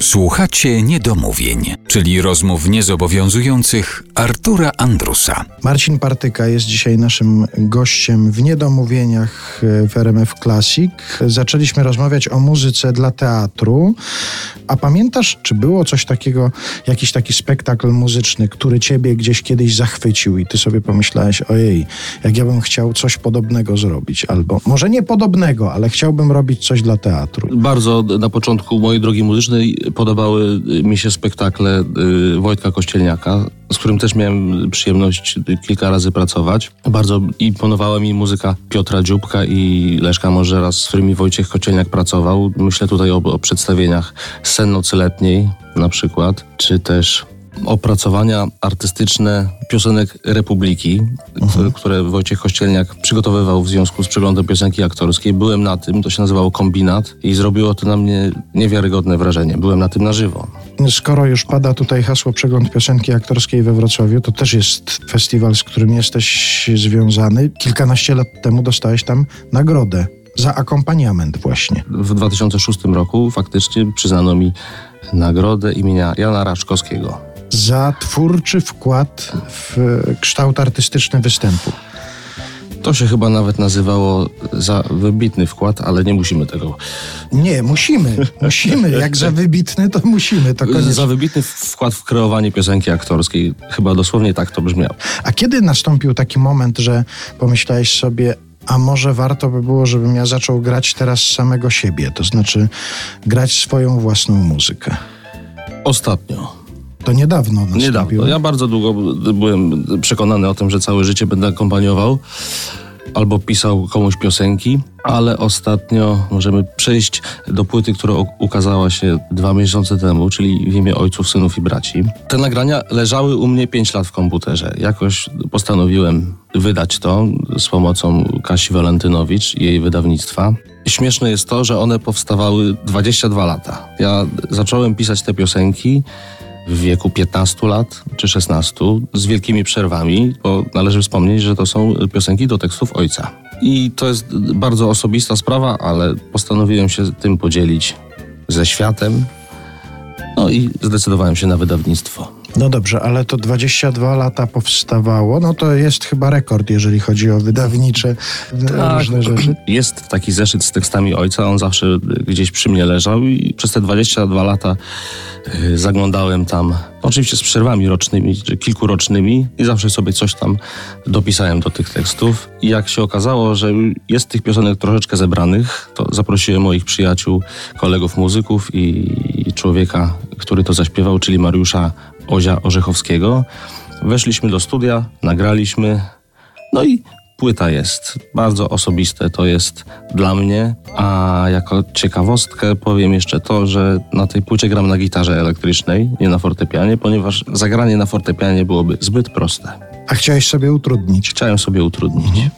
Słuchacie niedomówień, czyli rozmów niezobowiązujących Artura Andrusa. Marcin Partyka jest dzisiaj naszym gościem w Niedomówieniach w RMF Classic. Zaczęliśmy rozmawiać o muzyce dla teatru. A pamiętasz, czy było coś takiego, jakiś taki spektakl muzyczny, który ciebie gdzieś kiedyś zachwycił i ty sobie pomyślałeś, ojej, jak ja bym chciał coś podobnego zrobić, albo może nie podobnego, ale chciałbym robić coś dla teatru. Bardzo na początku mojej drogi muzycznej podobały mi się spektakle y, Wojtka Kościelniaka, z którym też miałem przyjemność kilka razy pracować. Bardzo imponowała mi muzyka Piotra Dziubka i Leszka Możera, z którymi Wojciech Kościelniak pracował. Myślę tutaj o, o przedstawieniach Sen nocy letniej na przykład, czy też opracowania artystyczne piosenek Republiki, mhm. które Wojciech Kościelniak przygotowywał w związku z przeglądem piosenki aktorskiej. Byłem na tym, to się nazywało Kombinat i zrobiło to na mnie niewiarygodne wrażenie. Byłem na tym na żywo. Skoro już pada tutaj hasło przegląd piosenki aktorskiej we Wrocławiu, to też jest festiwal, z którym jesteś związany. Kilkanaście lat temu dostałeś tam nagrodę za akompaniament właśnie. W 2006 roku faktycznie przyznano mi nagrodę imienia Jana Raczkowskiego za twórczy wkład w kształt artystyczny występu. To się chyba nawet nazywało za wybitny wkład, ale nie musimy tego. Nie, musimy. Musimy. Jak za wybitny, to musimy. To. Za wybitny wkład w kreowanie piosenki aktorskiej. Chyba dosłownie tak to brzmiało. A kiedy nastąpił taki moment, że pomyślałeś sobie, a może warto by było, żebym ja zaczął grać teraz samego siebie, to znaczy grać swoją własną muzykę? Ostatnio. To niedawno nastąpiło. Niedawno. Ja bardzo długo byłem przekonany o tym, że całe życie będę akompaniował albo pisał komuś piosenki, ale ostatnio możemy przejść do płyty, która ukazała się dwa miesiące temu, czyli w imię ojców, synów i braci. Te nagrania leżały u mnie pięć lat w komputerze. Jakoś postanowiłem wydać to z pomocą Kasi Walentynowicz i jej wydawnictwa. Śmieszne jest to, że one powstawały 22 lata. Ja zacząłem pisać te piosenki w wieku 15 lat czy 16 z wielkimi przerwami, bo należy wspomnieć, że to są piosenki do tekstów ojca. I to jest bardzo osobista sprawa, ale postanowiłem się tym podzielić ze światem. No i zdecydowałem się na wydawnictwo. No dobrze, ale to 22 lata powstawało, no to jest chyba rekord, jeżeli chodzi o wydawnicze tak, różne rzeczy. Jest taki zeszyt z tekstami ojca, on zawsze gdzieś przy mnie leżał i przez te 22 lata y, zaglądałem tam, oczywiście z przerwami rocznymi, czy kilkurocznymi i zawsze sobie coś tam dopisałem do tych tekstów. I jak się okazało, że jest tych piosenek troszeczkę zebranych, to zaprosiłem moich przyjaciół, kolegów muzyków i człowieka, który to zaśpiewał, czyli Mariusza Ozia Orzechowskiego. Weszliśmy do studia, nagraliśmy, no i płyta jest bardzo osobiste, to jest dla mnie, a jako ciekawostkę powiem jeszcze to, że na tej płycie gram na gitarze elektrycznej, nie na fortepianie, ponieważ zagranie na fortepianie byłoby zbyt proste. A chciałeś sobie utrudnić? Chciałem sobie utrudnić. Mhm.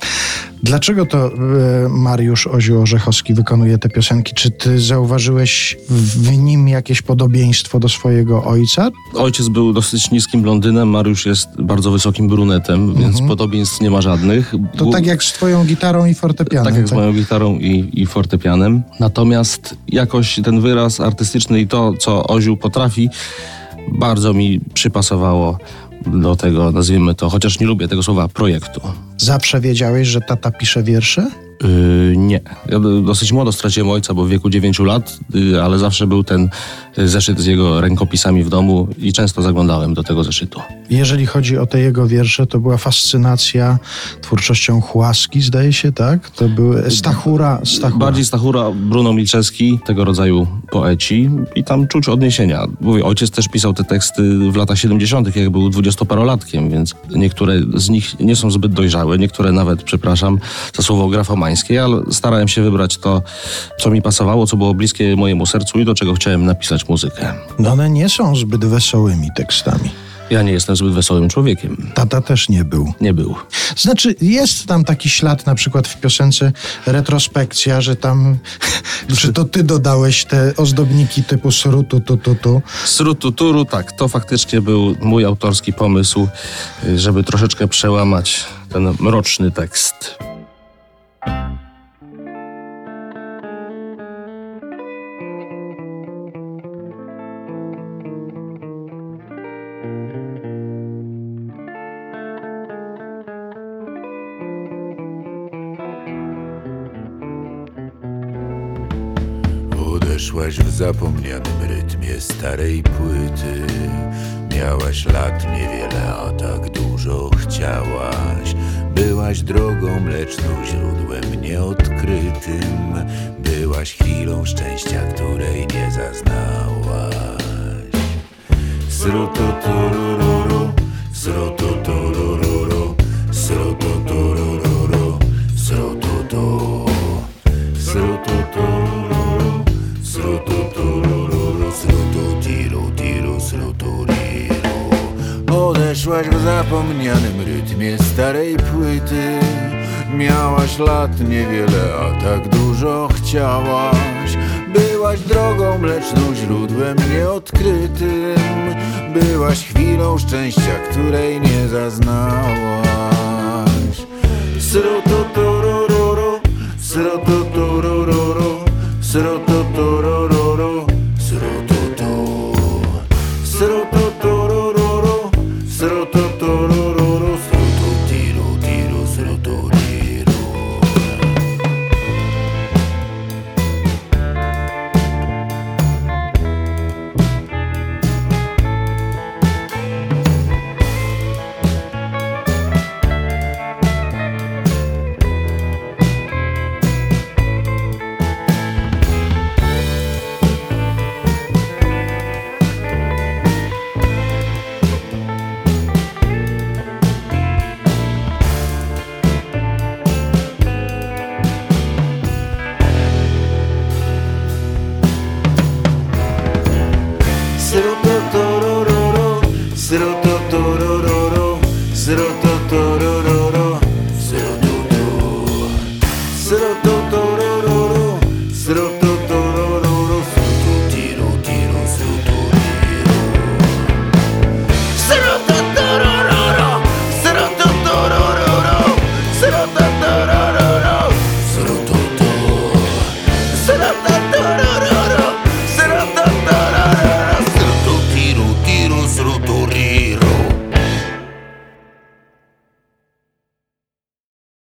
Dlaczego to e, Mariusz Oziu Orzechowski wykonuje te piosenki? Czy ty zauważyłeś w nim jakieś podobieństwo do swojego ojca? Ojciec był dosyć niskim blondynem, Mariusz jest bardzo wysokim brunetem, więc mhm. podobieństw nie ma żadnych. To tak jak z twoją gitarą i fortepianem. Tak jak tak? z moją gitarą i, i fortepianem. Natomiast jakoś ten wyraz artystyczny i to, co Oziu potrafi, bardzo mi przypasowało do tego, nazwijmy to, chociaż nie lubię tego słowa, projektu. Zawsze wiedziałeś, że tata pisze wiersze? Yy, nie. Ja dosyć młodo straciłem ojca, bo w wieku 9 lat, yy, ale zawsze był ten zeszyt z jego rękopisami w domu i często zaglądałem do tego zeszytu. Jeżeli chodzi o te jego wiersze, to była fascynacja twórczością Chłaski, zdaje się, tak? To były Stachura, Stachura. Bardziej Stachura, Bruno Milczewski, tego rodzaju poeci i tam czuć odniesienia. Mówię, ojciec też pisał te teksty w latach 70., jak był dwudziestoparolatkiem, więc niektóre z nich nie są zbyt dojrzałe, niektóre nawet, przepraszam za słowo grafomańskie, ale starałem się wybrać to, co mi pasowało, co było bliskie mojemu sercu i do czego chciałem napisać muzykę. No one nie są zbyt wesołymi tekstami. Ja nie jestem zbyt wesołym człowiekiem. Tata też nie był. Nie był. Znaczy, jest tam taki ślad na przykład w piosence Retrospekcja, że tam, czy to ty dodałeś te ozdobniki typu srutu tu tu tu? Srutu turu, tak. To faktycznie był mój autorski pomysł, żeby troszeczkę przełamać ten mroczny tekst. Odeszłaś w zapomnianym rytmie starej płyty. Miałaś lat niewiele, a tak dużo chciałaś. Byłaś drogą mleczną, źródłem nieodkrytym. Byłaś chwilą szczęścia, której nie zaznałaś. Srututurururu, srututurururu, Odeszłaś w zapomnianym rytmie starej płyty. Miałaś lat niewiele, a tak dużo chciałaś. Byłaś drogą mleczną, źródłem nieodkrytym. Byłaś chwilą szczęścia, której nie zaznałaś. Srututururu, srututururu, srututururu, スロドドロロ